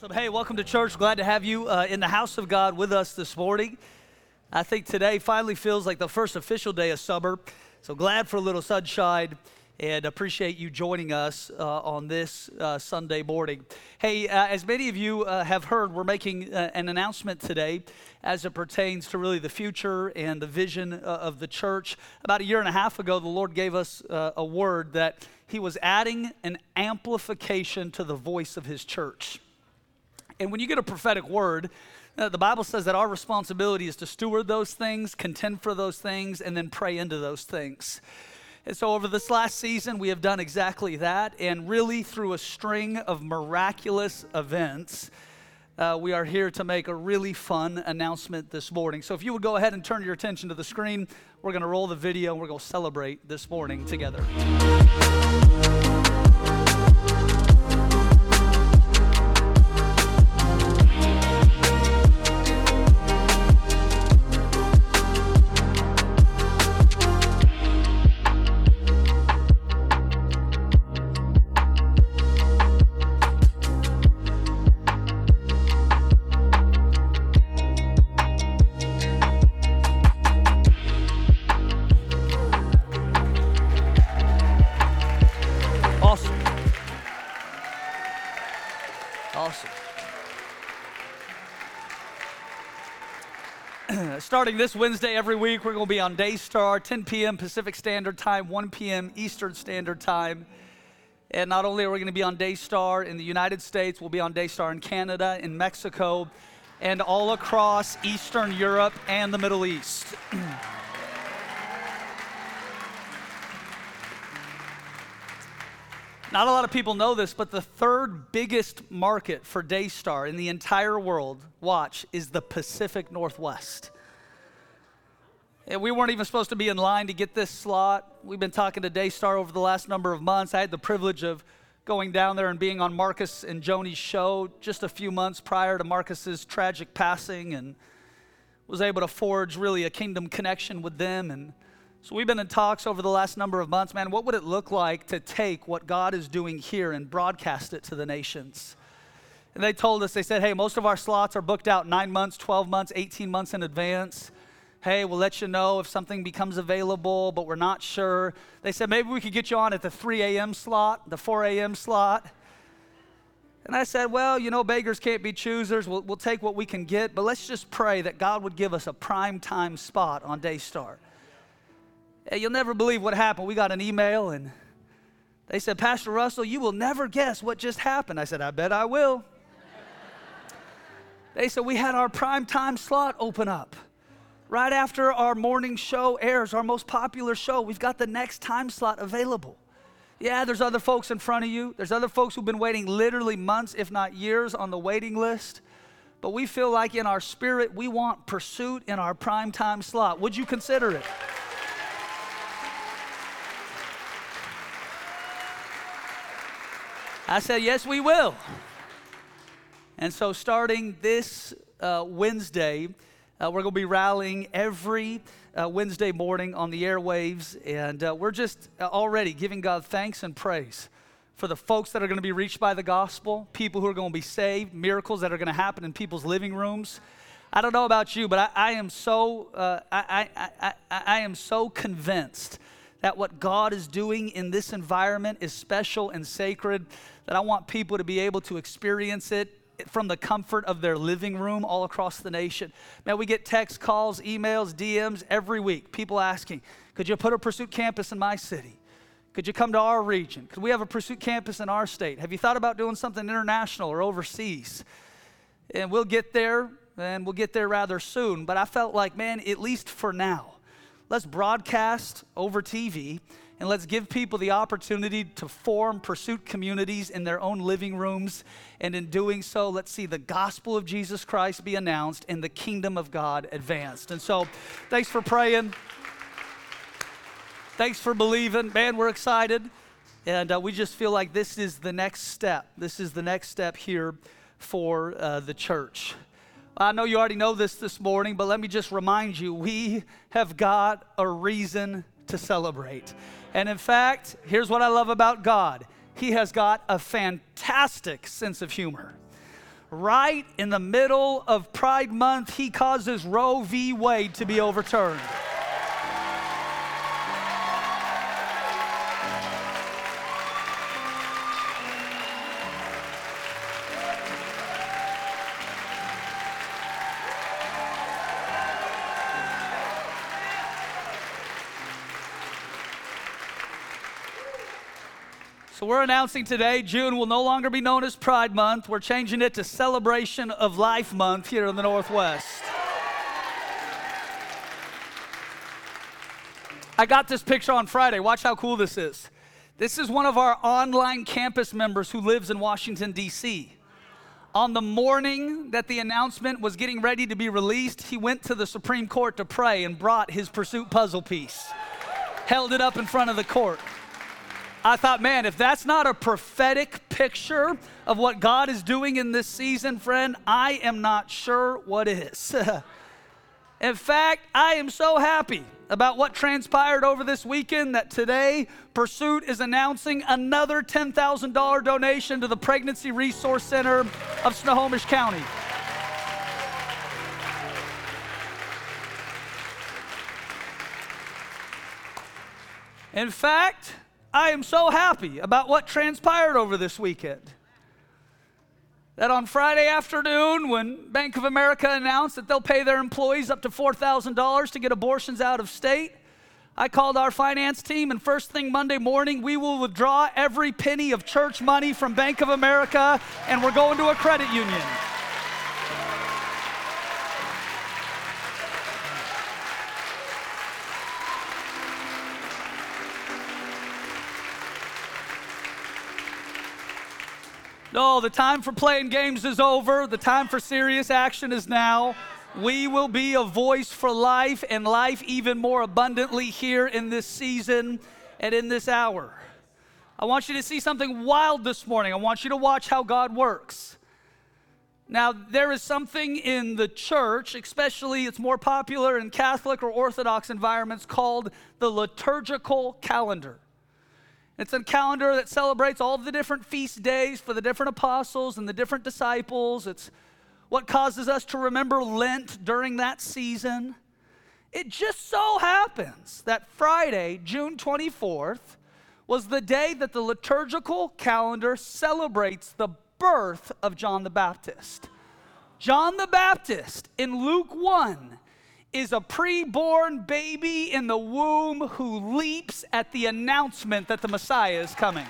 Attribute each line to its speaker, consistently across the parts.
Speaker 1: So, hey, welcome to church. Glad to have you uh, in the house of God with us this morning. I think today finally feels like the first official day of summer. So, glad for a little sunshine and appreciate you joining us uh, on this uh, Sunday morning. Hey, uh, as many of you uh, have heard, we're making uh, an announcement today as it pertains to really the future and the vision uh, of the church. About a year and a half ago, the Lord gave us a word that He was adding an amplification to the voice of His church. And when you get a prophetic word, uh, the Bible says that our responsibility is to steward those things, contend for those things, and then pray into those things. And so, over this last season, we have done exactly that. And really, through a string of miraculous events, uh, we are here to make a really fun announcement this morning. So, if you would go ahead and turn your attention to the screen, we're going to roll the video and we're going to celebrate this morning together. Starting this Wednesday every week, we're going to be on Daystar, 10 p.m. Pacific Standard Time, 1 p.m. Eastern Standard Time. And not only are we going to be on Daystar in the United States, we'll be on Daystar in Canada, in Mexico, and all across Eastern Europe and the Middle East. Not a lot of people know this, but the third biggest market for Daystar in the entire world, watch, is the Pacific Northwest. We weren't even supposed to be in line to get this slot. We've been talking to Daystar over the last number of months. I had the privilege of going down there and being on Marcus and Joni's show just a few months prior to Marcus's tragic passing and was able to forge really a kingdom connection with them. And so we've been in talks over the last number of months, man. What would it look like to take what God is doing here and broadcast it to the nations? And they told us, they said, hey, most of our slots are booked out nine months, 12 months, 18 months in advance hey, we'll let you know if something becomes available, but we're not sure. They said, maybe we could get you on at the 3 a.m. slot, the 4 a.m. slot. And I said, well, you know, beggars can't be choosers. We'll, we'll take what we can get, but let's just pray that God would give us a prime time spot on Daystar. Hey, you'll never believe what happened. We got an email and they said, Pastor Russell, you will never guess what just happened. I said, I bet I will. they said, we had our prime time slot open up right after our morning show airs, our most popular show, we've got the next time slot available. Yeah, there's other folks in front of you. There's other folks who've been waiting literally months, if not years, on the waiting list. But we feel like in our spirit, we want pursuit in our prime time slot. Would you consider it? I said, yes, we will. And so, starting this uh, Wednesday, uh, we're going to be rallying every uh, Wednesday morning on the airwaves, and uh, we're just uh, already giving God thanks and praise for the folks that are going to be reached by the gospel, people who are going to be saved, miracles that are going to happen in people's living rooms. I don't know about you, but I, I am so uh, I, I, I, I am so convinced that what God is doing in this environment is special and sacred. That I want people to be able to experience it from the comfort of their living room all across the nation. Man, we get text calls, emails, DMs every week. People asking, could you put a Pursuit campus in my city? Could you come to our region? Could we have a Pursuit campus in our state? Have you thought about doing something international or overseas? And we'll get there, and we'll get there rather soon. But I felt like, man, at least for now, let's broadcast over TV and let's give people the opportunity to form pursuit communities in their own living rooms. And in doing so, let's see the gospel of Jesus Christ be announced and the kingdom of God advanced. And so, thanks for praying. Thanks for believing. Man, we're excited. And uh, we just feel like this is the next step. This is the next step here for uh, the church. I know you already know this this morning, but let me just remind you we have got a reason to celebrate. And in fact, here's what I love about God He has got a fantastic sense of humor. right in the middle of Pride Month, he causes Roe v. Wade to be overturned. We're announcing today June will no longer be known as Pride Month. We're changing it to Celebration of Life Month here in the Northwest. I got this picture on Friday. Watch how cool this is. This is one of our online campus members who lives in Washington, D.C. On the morning that the announcement was getting ready to be released, he went to the Supreme Court to pray and brought his Pursuit puzzle piece, held it up in front of the court. I thought, man, if that's not a prophetic picture of what God is doing in this season, friend, I am not sure what is. in fact, I am so happy about what transpired over this weekend that today Pursuit is announcing another $10,000 donation to the Pregnancy Resource Center of Snohomish County. In fact, I am so happy about what transpired over this weekend. That on Friday afternoon, when Bank of America announced that they'll pay their employees up to $4,000 to get abortions out of state, I called our finance team, and first thing Monday morning, we will withdraw every penny of church money from Bank of America, and we're going to a credit union. No, the time for playing games is over. The time for serious action is now. We will be a voice for life and life even more abundantly here in this season and in this hour. I want you to see something wild this morning. I want you to watch how God works. Now, there is something in the church, especially it's more popular in Catholic or Orthodox environments, called the liturgical calendar. It's a calendar that celebrates all the different feast days for the different apostles and the different disciples. It's what causes us to remember Lent during that season. It just so happens that Friday, June 24th, was the day that the liturgical calendar celebrates the birth of John the Baptist. John the Baptist in Luke 1 is a preborn baby in the womb who leaps at the announcement that the Messiah is coming.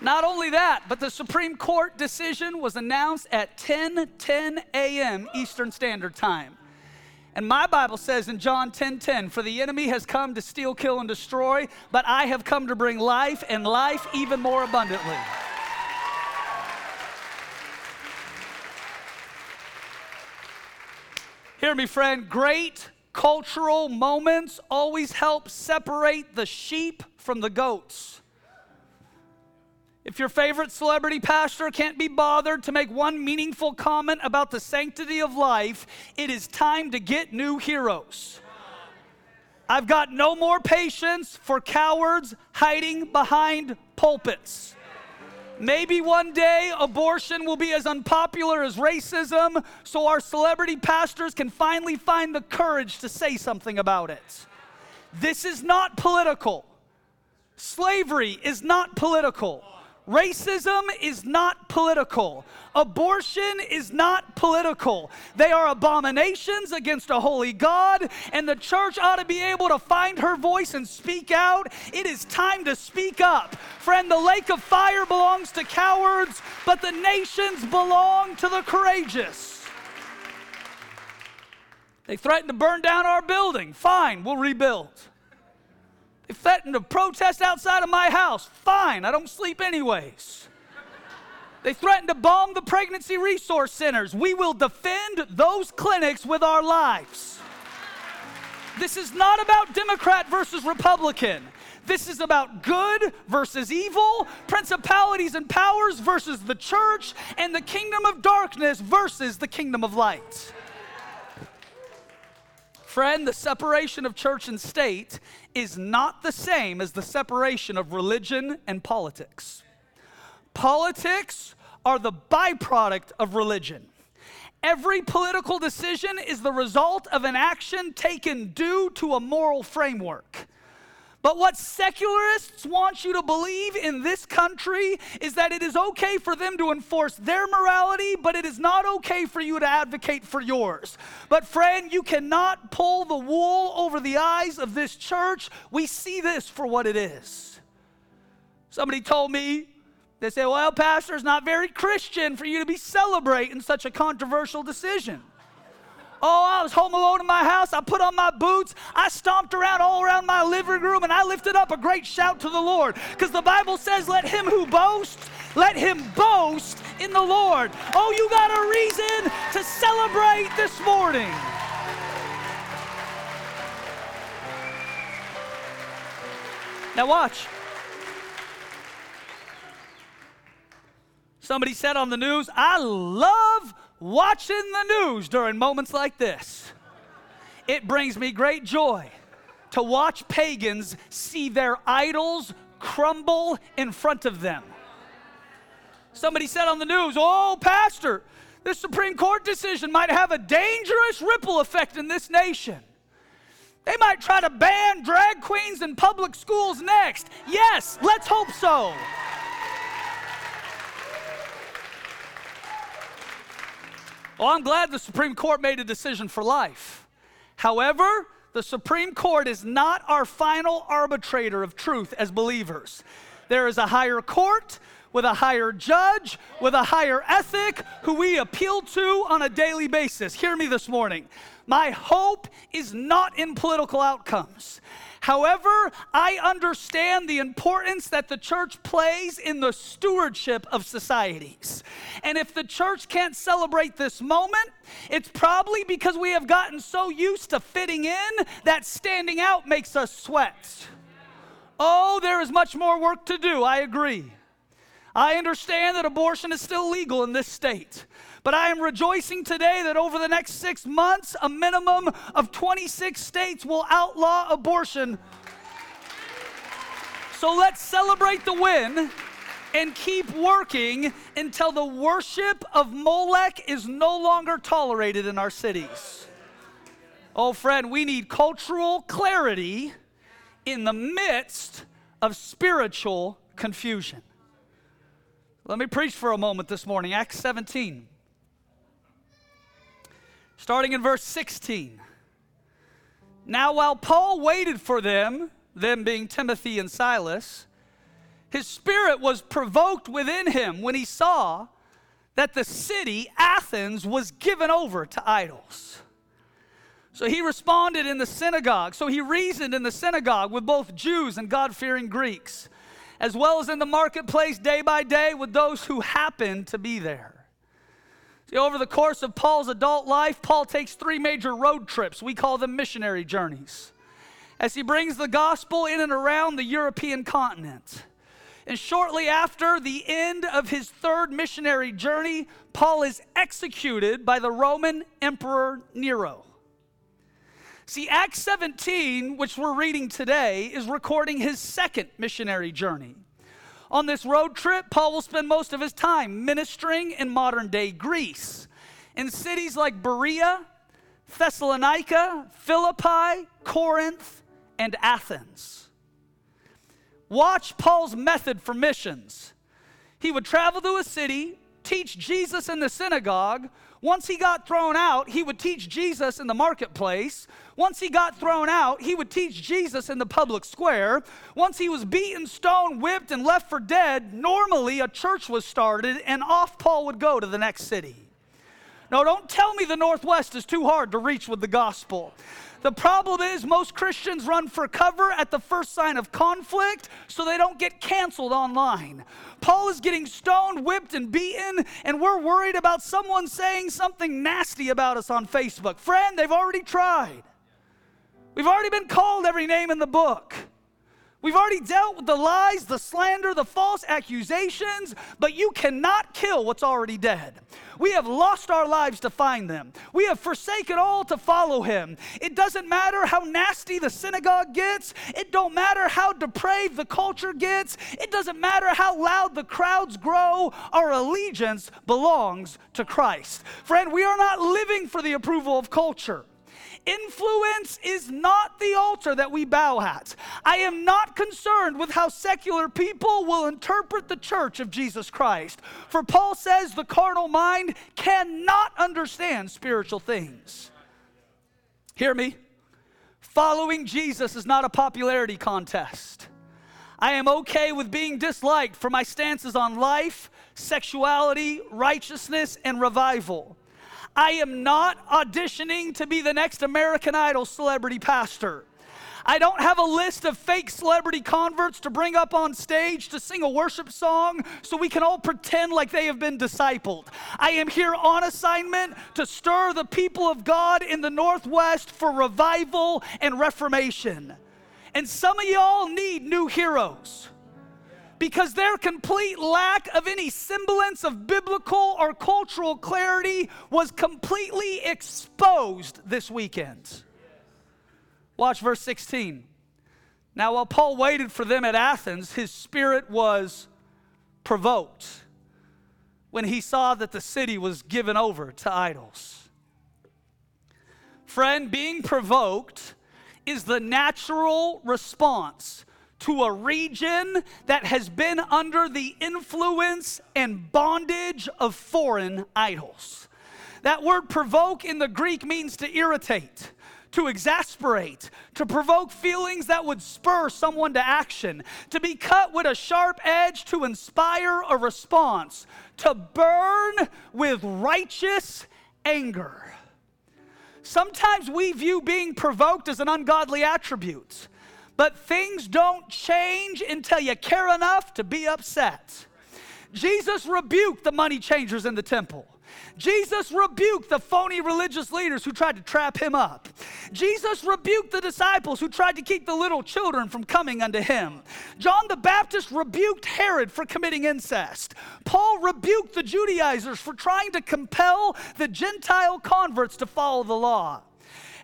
Speaker 1: Not only that, but the Supreme Court decision was announced at 10 10 a.m. Eastern Standard Time. And my Bible says in John 10 10, for the enemy has come to steal, kill, and destroy, but I have come to bring life and life even more abundantly. Hear me, friend. Great cultural moments always help separate the sheep from the goats. If your favorite celebrity pastor can't be bothered to make one meaningful comment about the sanctity of life, it is time to get new heroes. I've got no more patience for cowards hiding behind pulpits. Maybe one day abortion will be as unpopular as racism, so our celebrity pastors can finally find the courage to say something about it. This is not political. Slavery is not political. Racism is not political. Abortion is not political. They are abominations against a holy God, and the church ought to be able to find her voice and speak out. It is time to speak up. Friend, the lake of fire belongs to cowards, but the nations belong to the courageous. They threatened to burn down our building. Fine, we'll rebuild. Threatened to protest outside of my house. Fine, I don't sleep anyways. They threatened to bomb the pregnancy resource centers. We will defend those clinics with our lives. This is not about Democrat versus Republican. This is about good versus evil, principalities and powers versus the church, and the kingdom of darkness versus the kingdom of light. Friend, the separation of church and state is not the same as the separation of religion and politics. Politics are the byproduct of religion. Every political decision is the result of an action taken due to a moral framework. But what secularists want you to believe in this country is that it is okay for them to enforce their morality, but it is not okay for you to advocate for yours. But, friend, you cannot pull the wool over the eyes of this church. We see this for what it is. Somebody told me, they say, well, Pastor, it's not very Christian for you to be celebrating such a controversial decision. Oh, I was home alone in my house. I put on my boots. I stomped around all around my living room and I lifted up a great shout to the Lord. Because the Bible says, let him who boasts, let him boast in the Lord. Oh, you got a reason to celebrate this morning. Now, watch. Somebody said on the news, I love watching the news during moments like this. It brings me great joy to watch pagans see their idols crumble in front of them. Somebody said on the news, Oh, Pastor, this Supreme Court decision might have a dangerous ripple effect in this nation. They might try to ban drag queens in public schools next. Yes, let's hope so. Well, I'm glad the Supreme Court made a decision for life. However, the Supreme Court is not our final arbitrator of truth as believers. There is a higher court with a higher judge, with a higher ethic, who we appeal to on a daily basis. Hear me this morning. My hope is not in political outcomes. However, I understand the importance that the church plays in the stewardship of societies. And if the church can't celebrate this moment, it's probably because we have gotten so used to fitting in that standing out makes us sweat. Oh, there is much more work to do. I agree. I understand that abortion is still legal in this state. But I am rejoicing today that over the next six months, a minimum of 26 states will outlaw abortion. So let's celebrate the win and keep working until the worship of Molech is no longer tolerated in our cities. Oh, friend, we need cultural clarity in the midst of spiritual confusion. Let me preach for a moment this morning. Acts 17 starting in verse 16. Now, while Paul waited for them, them being Timothy and Silas, his spirit was provoked within him when he saw that the city, Athens, was given over to idols. So he responded in the synagogue. So he reasoned in the synagogue with both Jews and God fearing Greeks, as well as in the marketplace day by day with those who happened to be there. Over the course of Paul's adult life, Paul takes three major road trips. We call them missionary journeys. As he brings the gospel in and around the European continent. And shortly after the end of his third missionary journey, Paul is executed by the Roman Emperor Nero. See, Acts 17, which we're reading today, is recording his second missionary journey. On this road trip, Paul will spend most of his time ministering in modern day Greece, in cities like Berea, Thessalonica, Philippi, Corinth, and Athens. Watch Paul's method for missions. He would travel to a city, teach Jesus in the synagogue, once he got thrown out, he would teach Jesus in the marketplace. Once he got thrown out, he would teach Jesus in the public square. Once he was beaten, stoned, whipped, and left for dead, normally a church was started and off Paul would go to the next city. No, don't tell me the Northwest is too hard to reach with the gospel. The problem is, most Christians run for cover at the first sign of conflict so they don't get canceled online. Paul is getting stoned, whipped, and beaten, and we're worried about someone saying something nasty about us on Facebook. Friend, they've already tried. We've already been called every name in the book. We've already dealt with the lies, the slander, the false accusations, but you cannot kill what's already dead. We have lost our lives to find them. We have forsaken all to follow him. It doesn't matter how nasty the synagogue gets. It don't matter how depraved the culture gets. It doesn't matter how loud the crowds grow. Our allegiance belongs to Christ. Friend, we are not living for the approval of culture. Influence is not the altar that we bow at. I am not concerned with how secular people will interpret the church of Jesus Christ. For Paul says the carnal mind cannot understand spiritual things. Hear me? Following Jesus is not a popularity contest. I am okay with being disliked for my stances on life, sexuality, righteousness, and revival. I am not auditioning to be the next American Idol celebrity pastor. I don't have a list of fake celebrity converts to bring up on stage to sing a worship song so we can all pretend like they have been discipled. I am here on assignment to stir the people of God in the Northwest for revival and reformation. And some of y'all need new heroes because their complete lack of any semblance of biblical or cultural clarity was completely exposed this weekend. Watch verse 16. Now, while Paul waited for them at Athens, his spirit was provoked when he saw that the city was given over to idols. Friend, being provoked is the natural response to a region that has been under the influence and bondage of foreign idols. That word provoke in the Greek means to irritate, to exasperate, to provoke feelings that would spur someone to action, to be cut with a sharp edge to inspire a response, to burn with righteous anger. Sometimes we view being provoked as an ungodly attribute. But things don't change until you care enough to be upset. Jesus rebuked the money changers in the temple. Jesus rebuked the phony religious leaders who tried to trap him up. Jesus rebuked the disciples who tried to keep the little children from coming unto him. John the Baptist rebuked Herod for committing incest. Paul rebuked the Judaizers for trying to compel the Gentile converts to follow the law.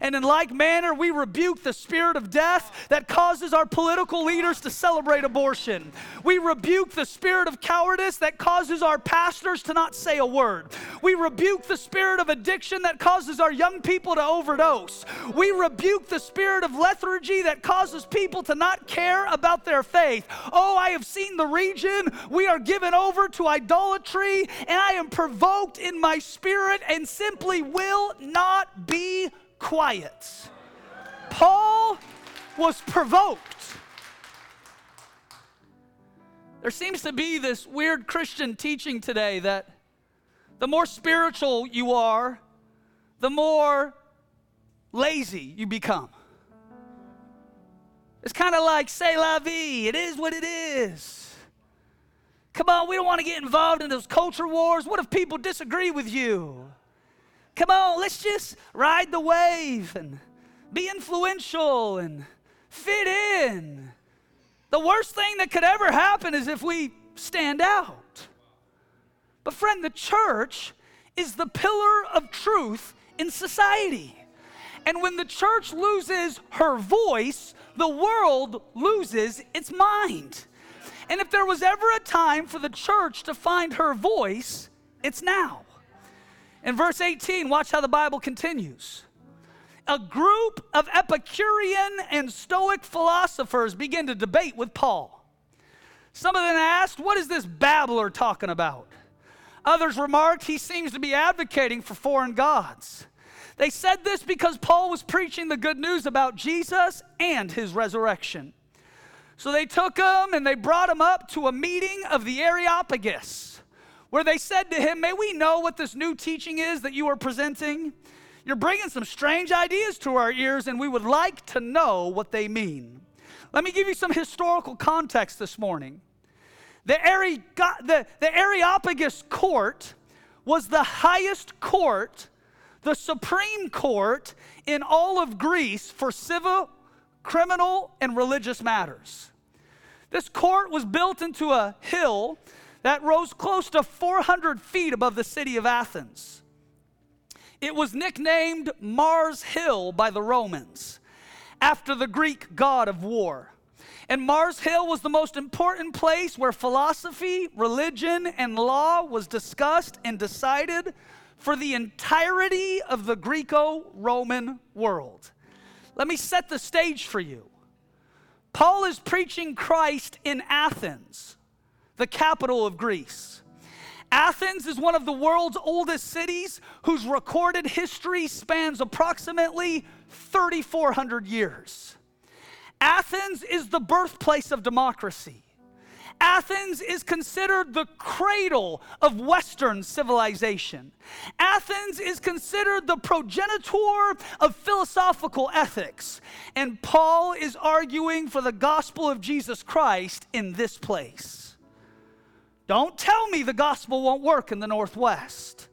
Speaker 1: And in like manner, we rebuke the spirit of death that causes our political leaders to celebrate abortion. We rebuke the spirit of cowardice that causes our pastors to not say a word. We rebuke the spirit of addiction that causes our young people to overdose. We rebuke the spirit of lethargy that causes people to not care about their faith. Oh, I have seen the region. We are given over to idolatry, and I am provoked in my spirit and simply will not be quiet. Paul was provoked. There seems to be this weird Christian teaching today that the more spiritual you are, the more lazy you become. It's kind of like, say la vie, it is what it is. Come on, we don't want to get involved in those culture wars. What if people disagree with you? Come on, let's just ride the wave and be influential and fit in. The worst thing that could ever happen is if we stand out. But, friend, the church is the pillar of truth in society. And when the church loses her voice, the world loses its mind. And if there was ever a time for the church to find her voice, it's now. In verse 18, watch how the Bible continues. A group of Epicurean and Stoic philosophers begin to debate with Paul. Some of them asked, What is this babbler talking about? Others remarked, He seems to be advocating for foreign gods. They said this because Paul was preaching the good news about Jesus and his resurrection. So they took him and they brought him up to a meeting of the Areopagus where they said to him, May we know what this new teaching is that you are presenting? You're bringing some strange ideas to our ears, and we would like to know what they mean. Let me give you some historical context this morning. The, the, the Areopagus court was the highest court, the supreme court in all of Greece for civil, criminal, and religious matters. This court was built into a hill that rose close to 400 feet above the city of Athens. It was nicknamed Mars Hill by the Romans after the Greek god of war. And Mars Hill was the most important place where philosophy, religion, and law was discussed and decided for the entirety of the Greco Roman world. Let me set the stage for you. Paul is preaching Christ in Athens, the capital of Greece. Athens is one of the world's oldest cities whose recorded history spans approximately 3,400 years. Athens is the birthplace of democracy. Athens is considered the cradle of Western civilization. Athens is considered the progenitor of philosophical ethics. And Paul is arguing for the gospel of Jesus Christ in this place. Don't tell me the gospel won't work in the Northwest.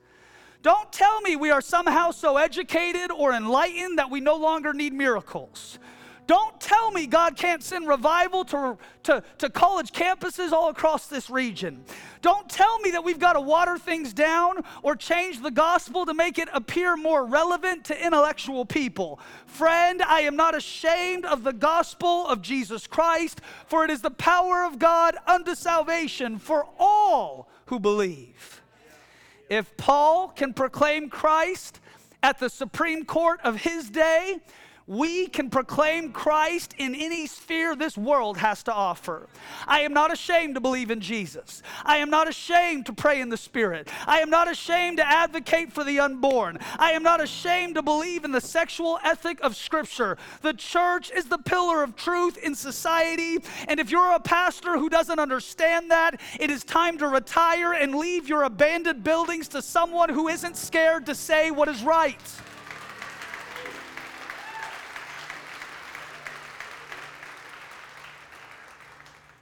Speaker 1: Don't tell me we are somehow so educated or enlightened that we no longer need miracles. Don't tell me God can't send revival to, to, to college campuses all across this region. Don't tell me that we've got to water things down or change the gospel to make it appear more relevant to intellectual people. Friend, I am not ashamed of the gospel of Jesus Christ, for it is the power of God unto salvation for all who believe. If Paul can proclaim Christ at the Supreme Court of his day, we can proclaim Christ in any sphere this world has to offer. I am not ashamed to believe in Jesus. I am not ashamed to pray in the Spirit. I am not ashamed to advocate for the unborn. I am not ashamed to believe in the sexual ethic of Scripture. The church is the pillar of truth in society, and if you're a pastor who doesn't understand that, it is time to retire and leave your abandoned buildings to someone who isn't scared to say what is right.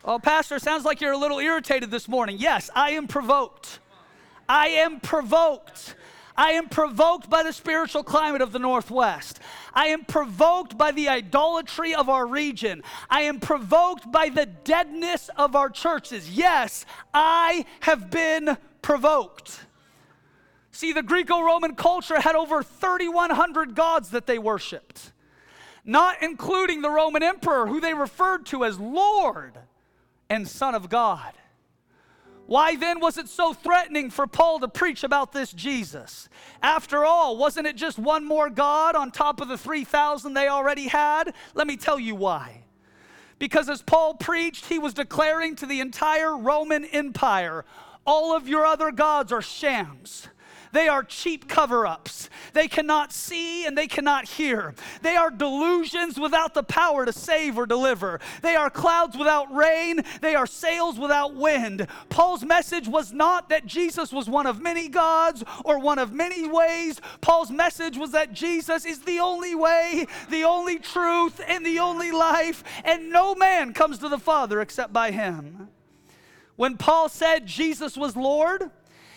Speaker 1: Oh, Pastor, sounds like you're a little irritated this morning. Yes, I am provoked. I am provoked. I am provoked by the spiritual climate of the Northwest. I am provoked by the idolatry of our region. I am provoked by the deadness of our churches. Yes, I have been provoked. See, the Greco Roman culture had over 3,100 gods that they worshiped, not including the Roman emperor, who they referred to as Lord and Son of God. Why then was it so threatening for Paul to preach about this Jesus? After all, wasn't it just one more God on top of the 3,000 they already had? Let me tell you why. Because as Paul preached, he was declaring to the entire Roman Empire all of your other gods are shams. They are cheap cover ups. They cannot see and they cannot hear. They are delusions without the power to save or deliver. They are clouds without rain. They are sails without wind. Paul's message was not that Jesus was one of many gods or one of many ways. Paul's message was that Jesus is the only way, the only truth, and the only life, and no man comes to the Father except by him. When Paul said Jesus was Lord,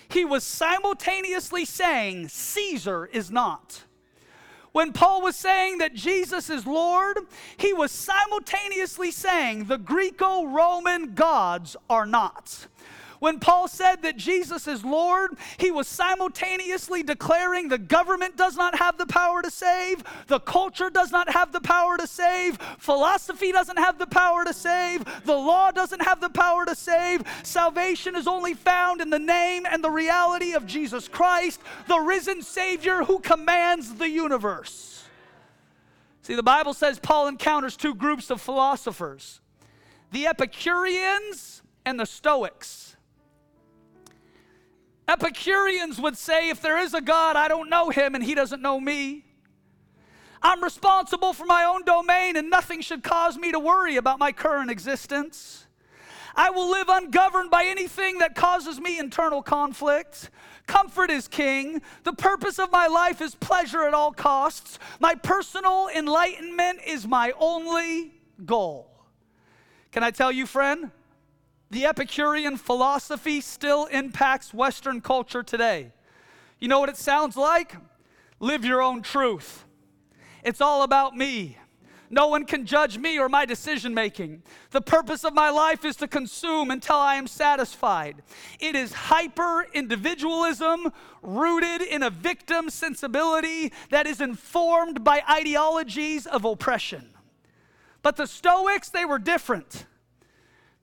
Speaker 1: he was simultaneously saying, Caesar is not. When Paul was saying that Jesus is Lord, he was simultaneously saying the Greco Roman gods are not. When Paul said that Jesus is Lord, he was simultaneously declaring the government does not have the power to save, the culture does not have the power to save, philosophy doesn't have the power to save, the law doesn't have the power to save. Salvation is only found in the name and the reality of Jesus Christ, the risen Savior who commands the universe. See, the Bible says Paul encounters two groups of philosophers the Epicureans and the Stoics. Epicureans would say, if there is a God, I don't know him and he doesn't know me. I'm responsible for my own domain and nothing should cause me to worry about my current existence. I will live ungoverned by anything that causes me internal conflict. Comfort is king. The purpose of my life is pleasure at all costs. My personal enlightenment is my only goal. Can I tell you, friend? The Epicurean philosophy still impacts Western culture today. You know what it sounds like? Live your own truth. It's all about me. No one can judge me or my decision making. The purpose of my life is to consume until I am satisfied. It is hyper individualism rooted in a victim sensibility that is informed by ideologies of oppression. But the Stoics, they were different.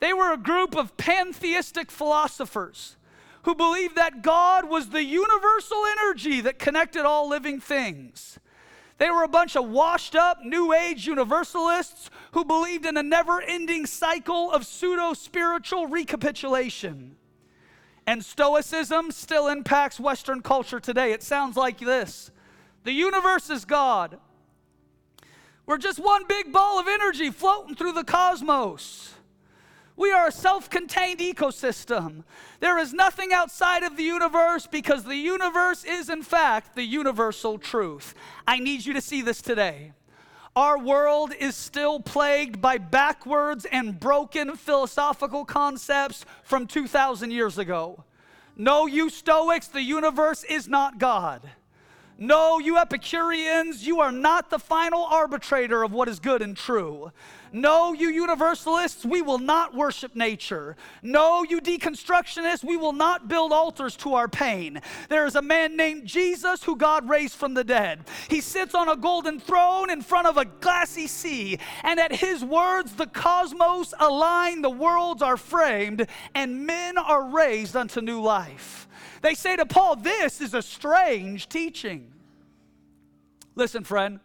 Speaker 1: They were a group of pantheistic philosophers who believed that God was the universal energy that connected all living things. They were a bunch of washed up New Age universalists who believed in a never ending cycle of pseudo spiritual recapitulation. And Stoicism still impacts Western culture today. It sounds like this The universe is God. We're just one big ball of energy floating through the cosmos. We are a self contained ecosystem. There is nothing outside of the universe because the universe is, in fact, the universal truth. I need you to see this today. Our world is still plagued by backwards and broken philosophical concepts from 2,000 years ago. No, you Stoics, the universe is not God. No, you Epicureans, you are not the final arbitrator of what is good and true. No, you universalists, we will not worship nature. No, you deconstructionists, we will not build altars to our pain. There is a man named Jesus who God raised from the dead. He sits on a golden throne in front of a glassy sea, and at his words, the cosmos align, the worlds are framed, and men are raised unto new life. They say to Paul, This is a strange teaching. Listen, friend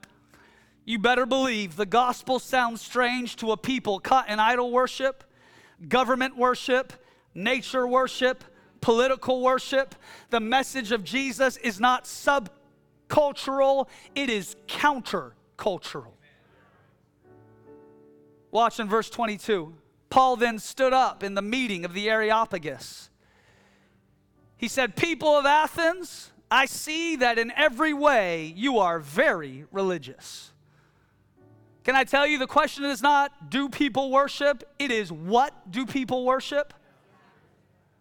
Speaker 1: you better believe the gospel sounds strange to a people caught in idol worship, government worship, nature worship, political worship. The message of Jesus is not subcultural, it is countercultural. Watch in verse 22. Paul then stood up in the meeting of the Areopagus. He said, People of Athens, I see that in every way you are very religious. Can I tell you the question is not do people worship? It is what do people worship?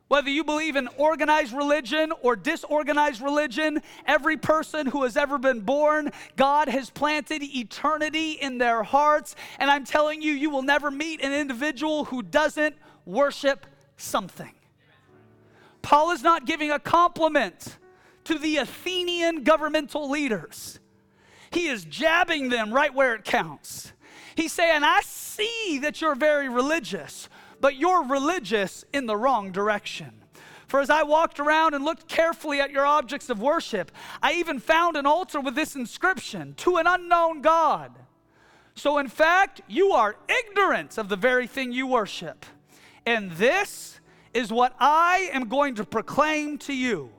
Speaker 1: Whether you believe in organized religion or disorganized religion, every person who has ever been born, God has planted eternity in their hearts. And I'm telling you, you will never meet an individual who doesn't worship something. Paul is not giving a compliment to the Athenian governmental leaders. He is jabbing them right where it counts. He's saying, I see that you're very religious, but you're religious in the wrong direction. For as I walked around and looked carefully at your objects of worship, I even found an altar with this inscription to an unknown God. So, in fact, you are ignorant of the very thing you worship. And this is what I am going to proclaim to you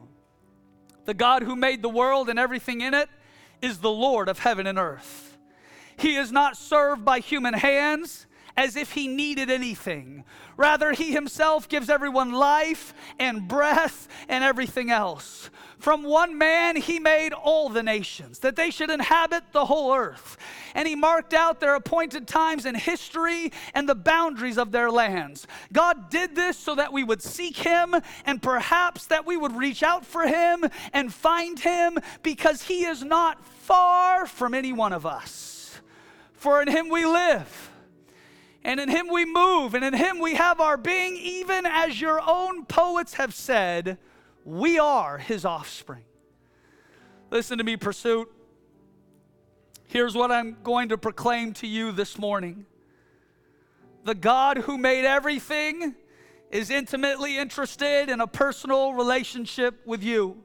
Speaker 1: the God who made the world and everything in it is the Lord of heaven and earth. He is not served by human hands as if he needed anything. Rather, he himself gives everyone life and breath and everything else. From one man, he made all the nations, that they should inhabit the whole earth. And he marked out their appointed times in history and the boundaries of their lands. God did this so that we would seek him and perhaps that we would reach out for him and find him because he is not far from any one of us. For in him we live and in him we move, and in him we have our being, even as your own poets have said, we are his offspring. Listen to me, Pursuit. Here's what I'm going to proclaim to you this morning the God who made everything is intimately interested in a personal relationship with you.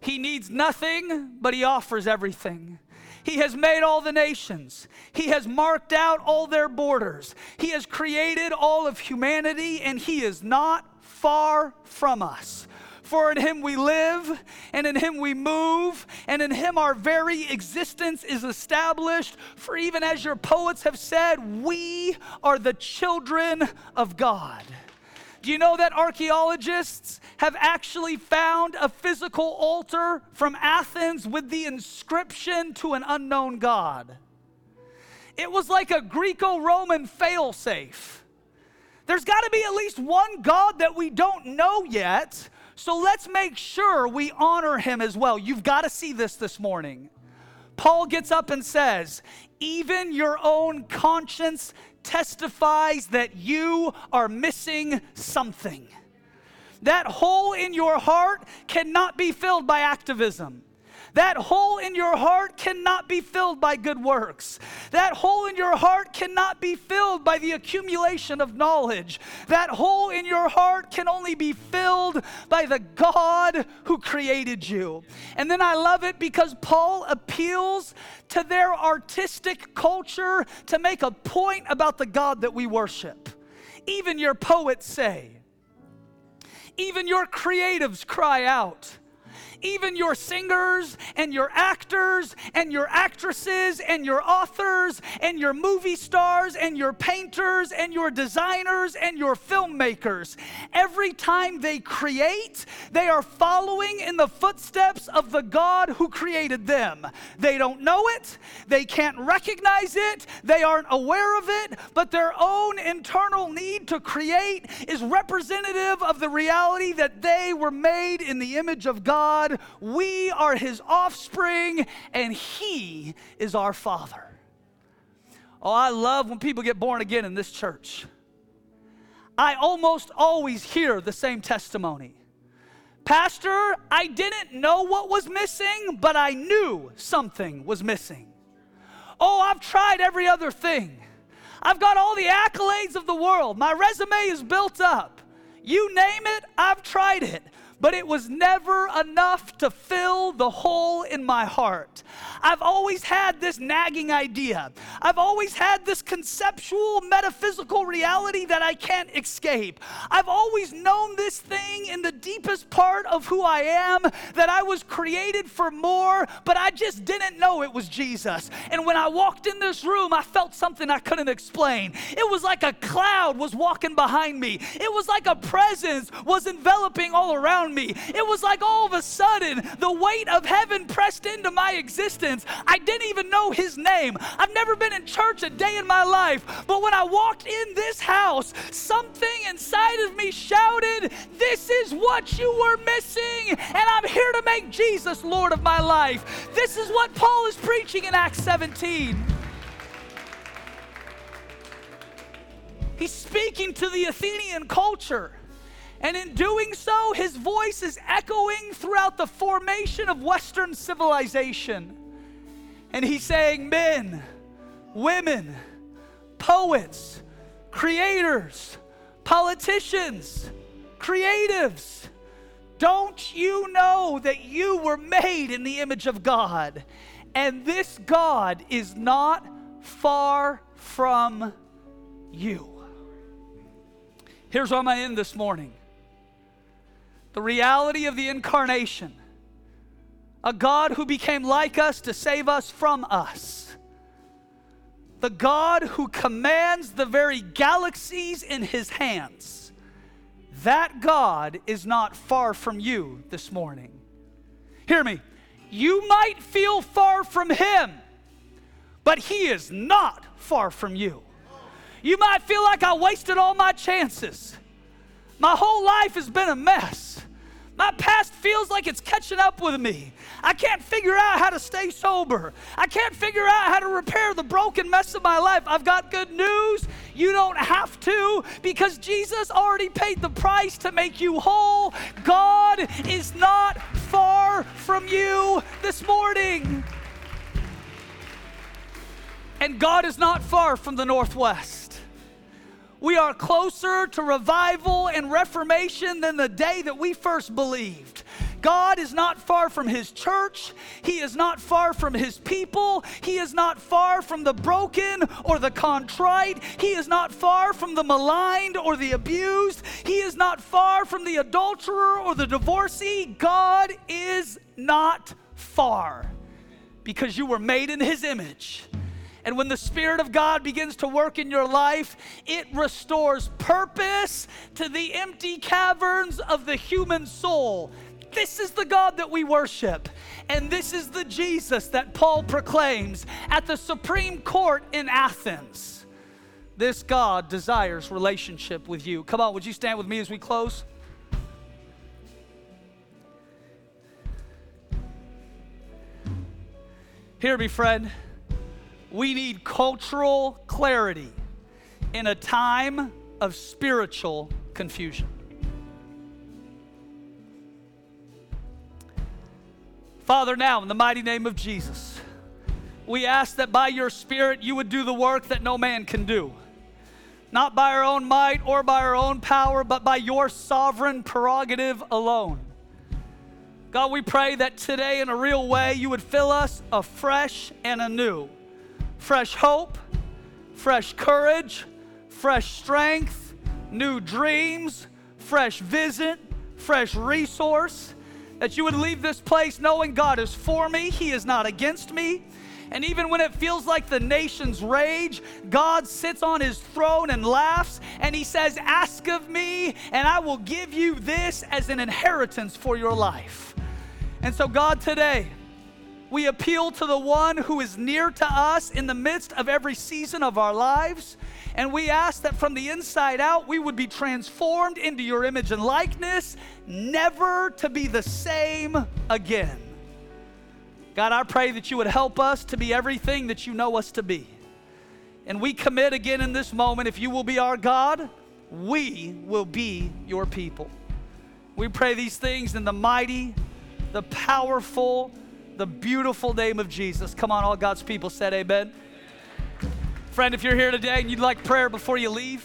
Speaker 1: He needs nothing, but he offers everything. He has made all the nations. He has marked out all their borders. He has created all of humanity, and He is not far from us. For in Him we live, and in Him we move, and in Him our very existence is established. For even as your poets have said, we are the children of God. Do you know that archaeologists have actually found a physical altar from Athens with the inscription to an unknown God? It was like a Greco Roman failsafe. There's got to be at least one God that we don't know yet, so let's make sure we honor him as well. You've got to see this this morning. Paul gets up and says, even your own conscience testifies that you are missing something. That hole in your heart cannot be filled by activism. That hole in your heart cannot be filled by good works. That hole in your heart cannot be filled by the accumulation of knowledge. That hole in your heart can only be filled by the God who created you. And then I love it because Paul appeals to their artistic culture to make a point about the God that we worship. Even your poets say, even your creatives cry out even your singers and your actors and your actresses and your authors and your movie stars and your painters and your designers and your filmmakers. Every time they create, they are following in the footsteps of the God who created them. They don't know it, they can't recognize it, they aren't aware of it, but their own internal need to create is representative of the reality that they were made in the image of God God, we are his offspring, and he is our father. Oh, I love when people get born again in this church. I almost always hear the same testimony. Pastor, I didn't know what was missing, but I knew something was missing. Oh, I've tried every other thing. I've got all the accolades of the world. My resume is built up. You name it, I've tried it but it was never enough to fill the hole in my heart. I've always had this nagging idea. I've always had this conceptual, metaphysical reality that I can't escape. I've always known this thing in the deepest part of who I am that I was created for more, but I just didn't know it was Jesus. And when I walked in this room, I felt something I couldn't explain. It was like a cloud was walking behind me, it was like a presence was enveloping all around around me. It was like all of a sudden the weight of heaven pressed into my existence. I didn't even know his name. I've never been in church a day in my life, but when I walked in this house, something inside of me shouted, This is what you were missing, and I'm here to make Jesus Lord of my life. This is what Paul is preaching in Acts 17. He's speaking to the Athenian culture. And in doing so, his voice is echoing throughout the formation of Western civilization. And he's saying, Men, women, poets, creators, politicians, creatives, don't you know that you were made in the image of God? And this God is not far from you. Here's where I'm going to end this morning the reality of the incarnation, a God who became like us to save us from us, the God who commands the very galaxies in his hands. That God is not far from you this morning. Hear me. You might feel far from him, but he is not far from you. You might feel like I wasted all my chances. My whole life has been a mess. My past feels like it's catching up with me. I can't figure out how to stay sober. I can't figure out how to repair the broken mess of my life. I've got good news. You don't have to because Jesus already paid the price to make you whole. God is not far from you this morning. And God is not far from the Northwest. We are closer to revival and reformation than the day that we first believed. God is not far from His church. He is not far from His people. He is not far from the broken or the contrite. He is not far from the maligned or the abused. He is not far from the adulterer or the divorcee. God is not far because you were made in His image and when the Spirit of God begins to work in your life, it restores purpose to the empty caverns of the human soul. This is the God that we worship. And this is the Jesus that Paul proclaims at the Supreme Court in Athens. This God desires relationship with you. Come on, would you stand with me as we close? Hear me, friend We need cultural clarity in a time of spiritual confusion. Father, now in the mighty name of Jesus, we ask that by your Spirit you would do the work that no man can do. Not by our own might or by our own power, but by your sovereign prerogative alone. God, we pray that today, in a real way, you would fill us afresh and anew. Fresh hope, fresh courage, fresh strength, new dreams, fresh visit, fresh resource. That you would leave this place knowing God is for me, He is not against me. And even when it feels like the nations rage, God sits on his throne and laughs, and he says, Ask of me, and I will give you this as an inheritance for your life. And so, God, today, we appeal to the one who is near to us in the midst of every season of our lives. And we ask that from the inside out, we would be transformed into your image and likeness, never to be the same again. God, I pray that you would help us to be everything that you know us to be. And we commit again in this moment if you will be our God, we will be your people. We pray these things in the mighty, the powerful, the beautiful name of Jesus. Come on, all God's people said amen. Friend, if you're here today and you'd like prayer before you leave,